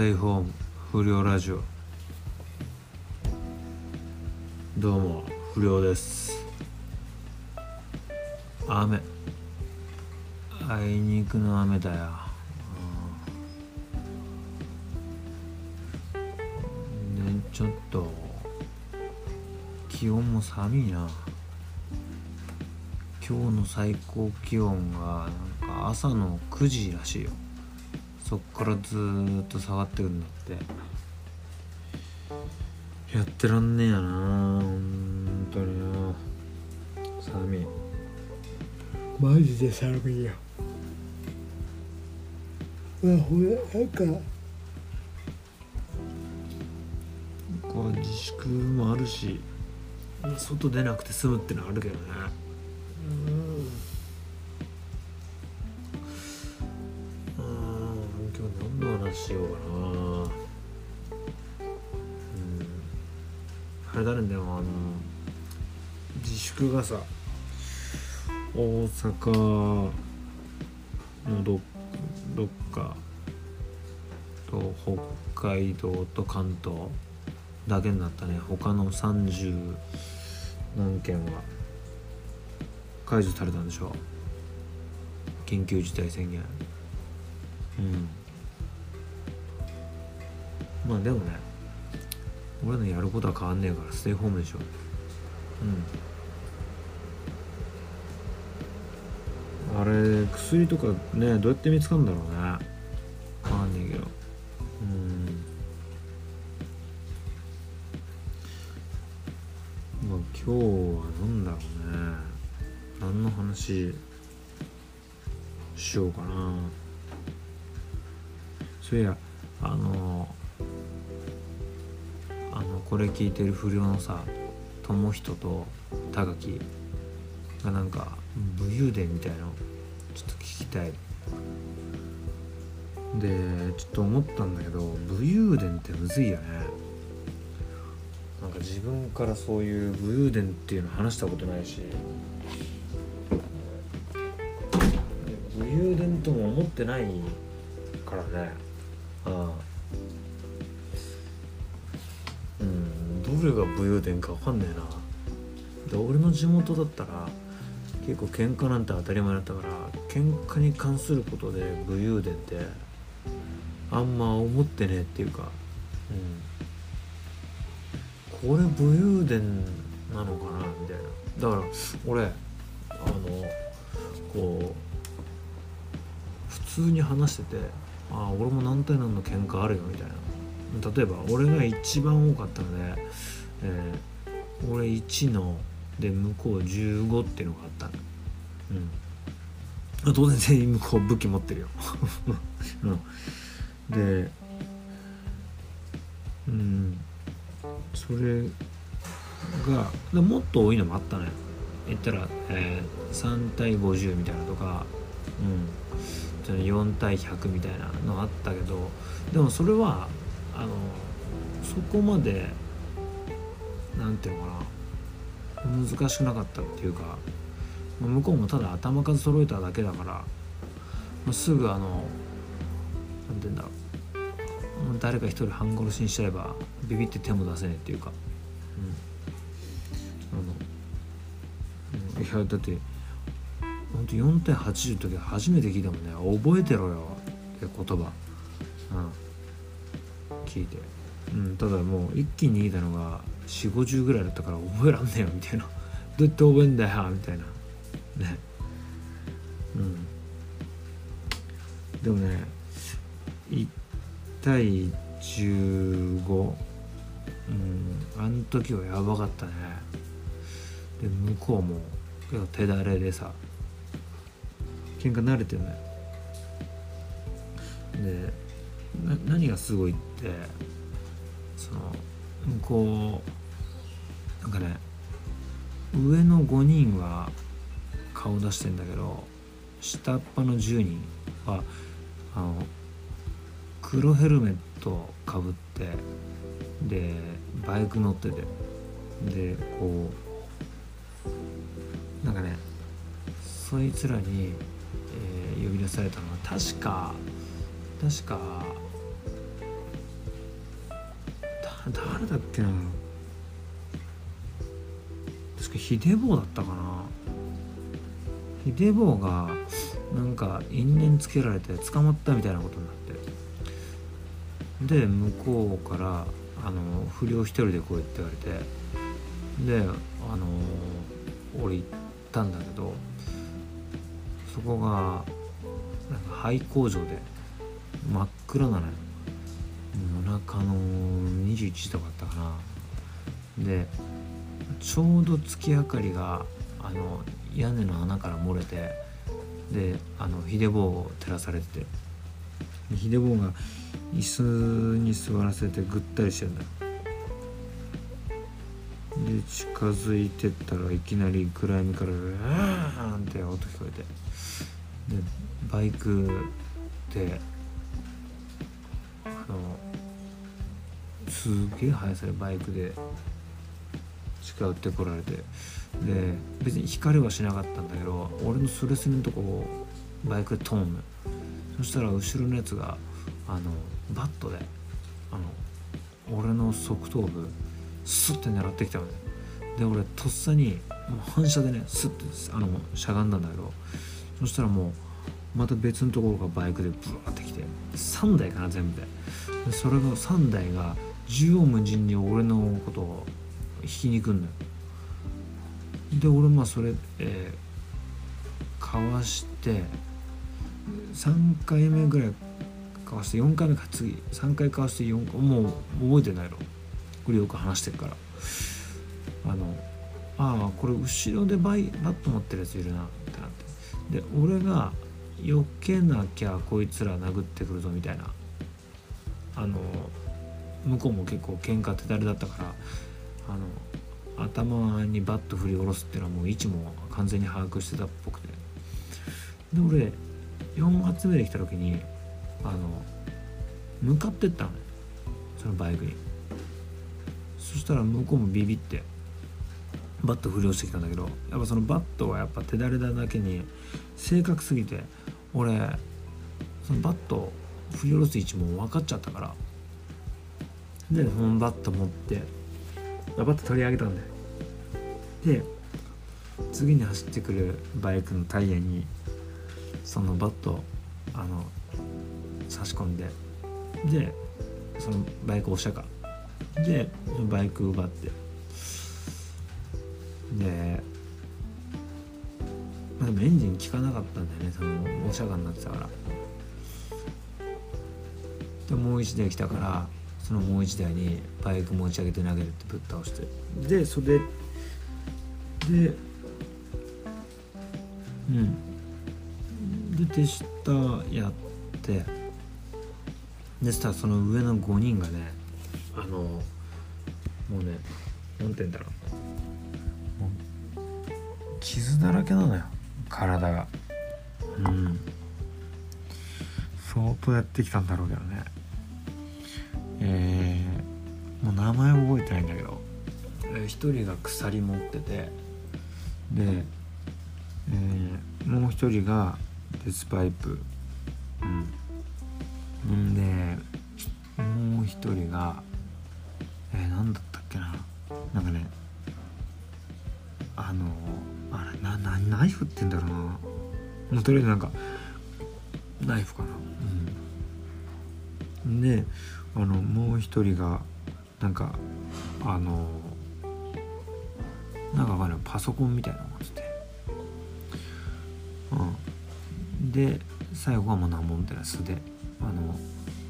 テイホーム不良ラジオ。どうも不良です。雨。あいにくの雨だよ、うん、でちょっと気温も寒いな。今日の最高気温がなんか朝の9時らしいよ。そっからずーっと下がってくんだって。やってらんねえやな本当にな。寒いマジで寒いよ。あほらなんか。こう自粛もあるし外出なくて済むってのはあるけどねうんしようかな。うん。あれだねでもあの自粛がさ大阪のどどっかと北海道と関東だけになったね。他の30何県は解除されたんでしょ。う緊急事態宣言。うん。まあでもね俺のやることは変わんねえからステイホームでしょ。うん。あれ薬とかねどうやって見つかるんだろうね。これ聞いてる不良のさ友人と高木がなんか武勇伝みたいのちょっと聞きたい。でちょっと思ったんだけど武勇伝ってむずいよね。なんか自分からそういう武勇伝っていうの話したことないし。武勇伝とも思ってないからね。ああ。うんれが武勇伝か分かんねえな。で俺の地元だったら結構喧嘩なんて当たり前だったから喧嘩に関することで武勇伝ってあんま思ってねえっていうかうん。これ武勇伝なのかなみたいな。だから俺あのこう普通に話しててああ俺も何対何の喧嘩あるよみたいな。例えば俺が一番多かったので、えー俺1ので向こう15っていうのがあった。のうん。当然全員向こう武器持ってるよ、うん、でうん。それがでもっと多いのもあったのよ。言ったら、えー3対50みたいなとか、うん、4対100みたいなのあったけどでもそれはあのそこまでなんていうのかな難しくなかったっていうか向こうもただ頭数揃えただけだから、すぐあのなんて言うんだろう誰か一人半殺しにしちゃえばビビって手も出せねえっていうか、うん、あの、うん、いやだってほんと4対80の時初めて聞いたもんね。覚えてろよ。って言葉、うん、聞いて、うん、ただもう一気に逃げたのが4 5 0ぐらいだったから覚えらんねえよみたいな。どうやって覚えんだよみたいな。ね。うん。でもね1対15うんあの時はやばかったね。で向こうも結構手だれでさ喧嘩慣れてるのよ。で何がすごいってその向こうなんかね上の5人は顔出してんだけど下っ端の10人はあの黒ヘルメットかぶってでバイク乗っててでこうなんかねそいつらに、えー呼び出されたのは確か確か誰だっけな。確かヒデボーだったかな。ヒデボーがなんか因縁つけられて捕まったみたいなことになって。で向こうからあの不良一人で来いって言われて。であの俺行ったんだけどそこがなんか廃工場で。真っ暗なのよ。夜中の21時とかだったかな。でちょうど月明かりがあの屋根の穴から漏れてであのヒデボーを照らされてて。ヒデボーが椅子に座らせてぐったりしてるんだよ。で近づいてったらいきなり暗闇から「うーん!」って音聞こえて。でバイクですげえ速さでバイクで近寄ってこられて。で別に光はしなかったんだけど俺のスレスレのとこをバイクで飛んのそしたら後ろのやつがあのバットであの俺の側頭部スッて狙ってきたのね。で俺とっさにもう反射でねスッてあのしゃがんだんだけどそしたらもうまた別のところがバイクでブワーってきて3台かな全部で。でそれが3台が縦横無尽に俺のことを引きに行くんだよ。で俺まあそれ、えー、かわして3回目ぐらいかわして4回目か次3回かわして4回もう覚えてないの。これよく話してるから。あのああこれ後ろでバイバット持ってるやついるなってなって。で俺が避けなきゃこいつら殴ってくるぞみたいな。あの向こうも結構喧嘩手だれだったからあの頭にバット振り下ろすっていうのはもう位置も完全に把握してたっぽくて。で俺4発目で来た時にあの向かってったのねそのバイクに。そしたら向こうもビビってバット振り落ちてきたんだけどやっぱそのバットはやっぱ手だれだだけに正確すぎて俺そのバット振り下ろす位置も分かっちゃったからでそのバット持ってバット取り上げたんだよ。で次に走ってくるバイクのタイヤにそのバットあの差し込んででそのバイク押したか。でバイク奪って。でまあ、でもエンジン効かなかったんだよねそのおしゃがになってたから。でもう一台来たからそのもう一台にバイク持ち上げて投げるってぶっ倒して。で袖でうん。で手下やって。でしたらその上の5人がねあのもうね何て言うんだろう傷だらけなのよ体が。うん。相当やってきたんだろうけどねえー、もう名前覚えてないんだけど。一、人が鎖持ってて。で、えー、もう一人が鉄パイプ。うん。んでもう一人がえー、何だったっけな。なんかねあのあれななナイフって言うんだろうな。もうとりあえずなんかナイフかな。うんであのもう一人がなんかあのなんかわかんないパソコンみたいなの持って。てうん。で最後はもう何も持ってな素であの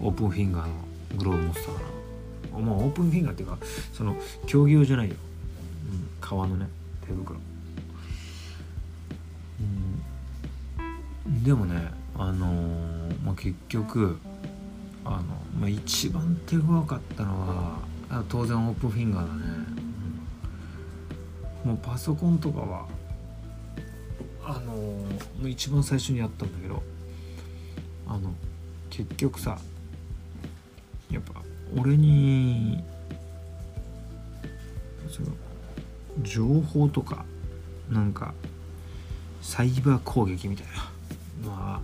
オープンフィンガーのグローブ持ってたから。まあオープンフィンガーっていうかその競技用じゃないよ、うん、革のね手袋。うん。でもねあのー、まあ、結局あの、まあ、一番手強かったのは当然オープンフィンガーだね、うん、もうパソコンとかはあのもう一番最初にやったんだけどあの結局さやっぱ俺に情報とかなんかサイバー攻撃みたいなま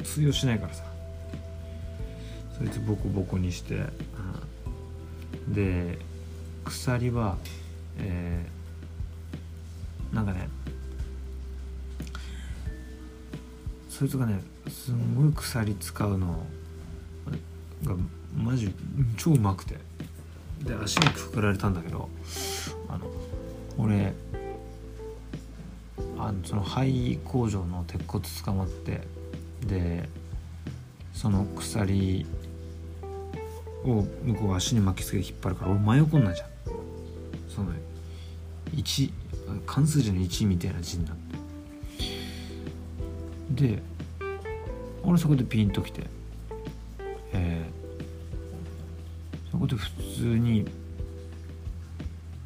あ通用しないからさ。いつボコボコにして、で鎖はえー、なんかねそいつがねすんごい鎖使うのがマジ超うまくて。で足にくくられたんだけどあの俺あのその廃工場の鉄骨捕まってでその鎖を向こう足に巻きつけて引っ張るから俺真横になるじゃんその1関数字の1みたいな字になって。で俺そこでピンときてえー、そこで普通に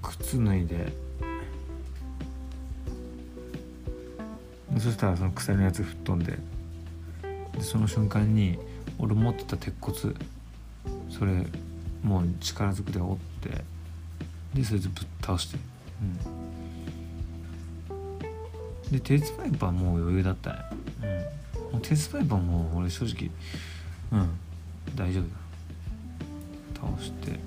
靴脱いでそしたらその鎖のやつ吹っ飛んででその瞬間に俺持ってた鉄骨それもう力ずくで折ってでそいつぶっ倒して。うん。で鉄パイプはもう余裕だったね。うん。もう鉄パイプはもう俺正直うん。大丈夫だ。倒して。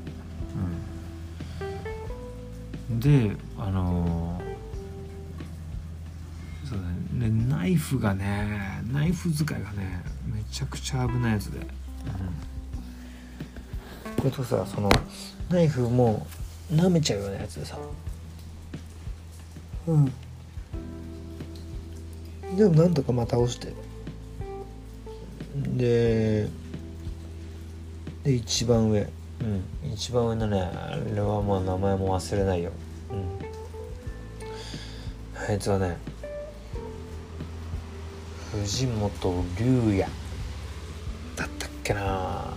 うん。であのー、そうだね。でナイフがねナイフ使いがねめちゃくちゃ危ないやつで。れとさそのナイフも舐めちゃうようなやつでさ。うん。でもなんとかまた倒して。でで一番上。うん。一番上のねあれはもう名前も忘れないよ。うん。あいつはね藤本龍也。だったっけなあ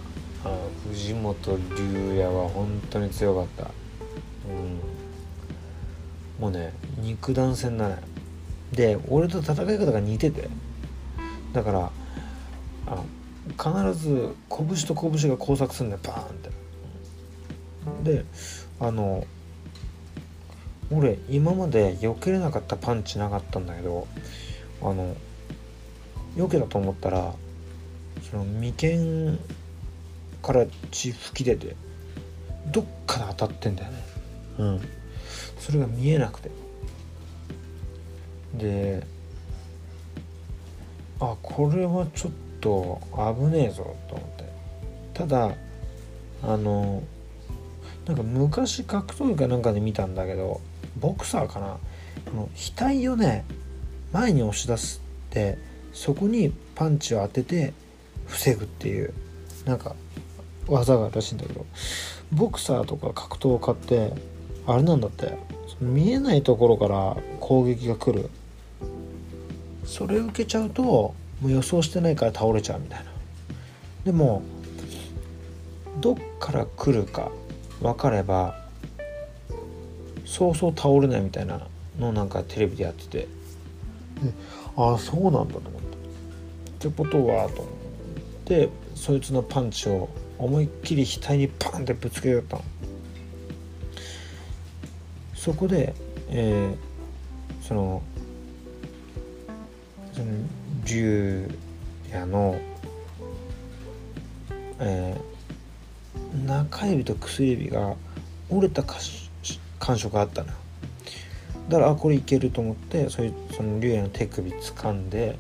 藤本龍也は本当に強かった。うん。もうね肉弾戦だね。で俺と戦い方が似てて。だからあ必ず拳と拳が交錯するんだよ。バーンって。であの俺今まで避けれなかったパンチなかったんだけどあの避けたと思ったらその眉間から血吹き出てどっかで当たってんだよね。うん。それが見えなくて。であこれはちょっと危ねえぞと思って。ただあのなんか昔格闘技かなんかで見たんだけどボクサーかな。この額をね前に押し出すってそこにパンチを当てて防ぐっていうなんか技があるらしいんだけどボクサーとか格闘家ってあれなんだって見えないところから攻撃が来る。それ受けちゃうともう予想してないから倒れちゃうみたいな。でもどっから来るか分かればそうそう倒れないみたいなのをなんかテレビでやってて。ああそうなんだと思って。ってことはと思ってそいつのパンチを思いっきり額にパンってぶつけよったの。そこで、えー、そのその竜也の、えー、中指と薬指が折れた感触があったのだからあこれいけると思ってそういうその竜也の手首掴んで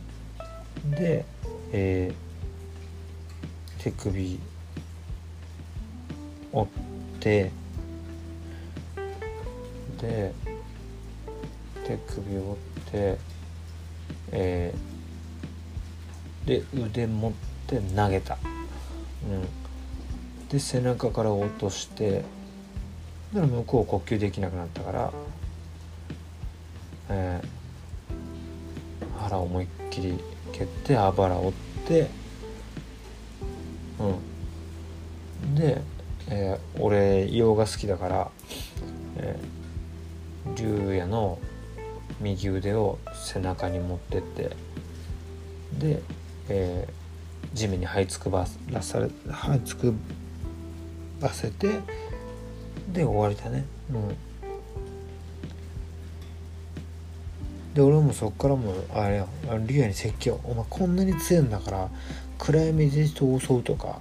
で、えー、手首折ってで手首を折ってえー、で腕持って投げた、うん、で背中から落としてだから向こう呼吸できなくなったから、えー、腹思いっきり蹴ってあばら折ってうん。で、えー、俺硫黄が好きだから、えー竜也の右腕を背中に持ってってで、えー、地面に這いつくばらされ這いつくばせてで終わりだね。うん。で俺もそっからもあれや竜也に説教。お前こんなに強いんだから暗闇で人を襲うとか。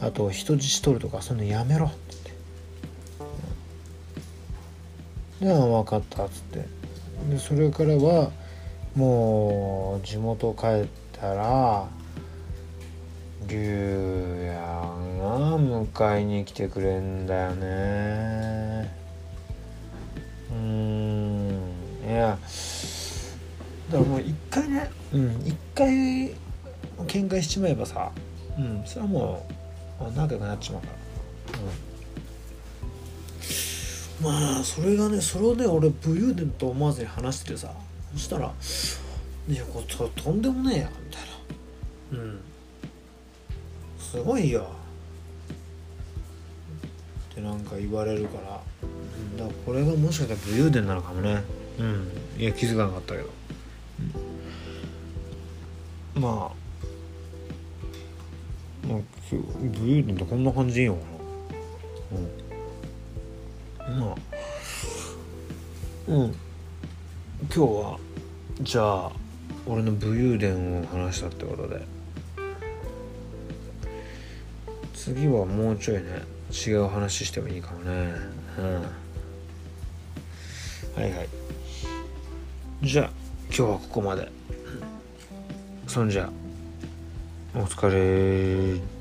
あと人質取るとかそういうのやめろ。って言ってで「あ分かった」っつって。でそれからはもう地元帰ったら龍也が迎えに来てくれんだよね。うん。いや。だからもう一回ねうん一回喧嘩しちまえばさうんそれはもう仲良くなっちまうから。うん。まあそれがねそれをね俺武勇伝と思わずに話しててさそしたら「いやこれととんでもねえや」みたいな。うん。すごいよ。ってなんか言われるから。だからこれがもしかしたら武勇伝なのかもね。うん。いや気づかなかったけど、うん、まあまあ武勇伝ってこんな感じいいのかなうん。まあうん。今日はじゃあ俺の武勇伝を話したってことで。次はもうちょいね違う話してもいいかもね。うん。はいはい。じゃあ今日はここまで。そんじゃあ。お疲れ。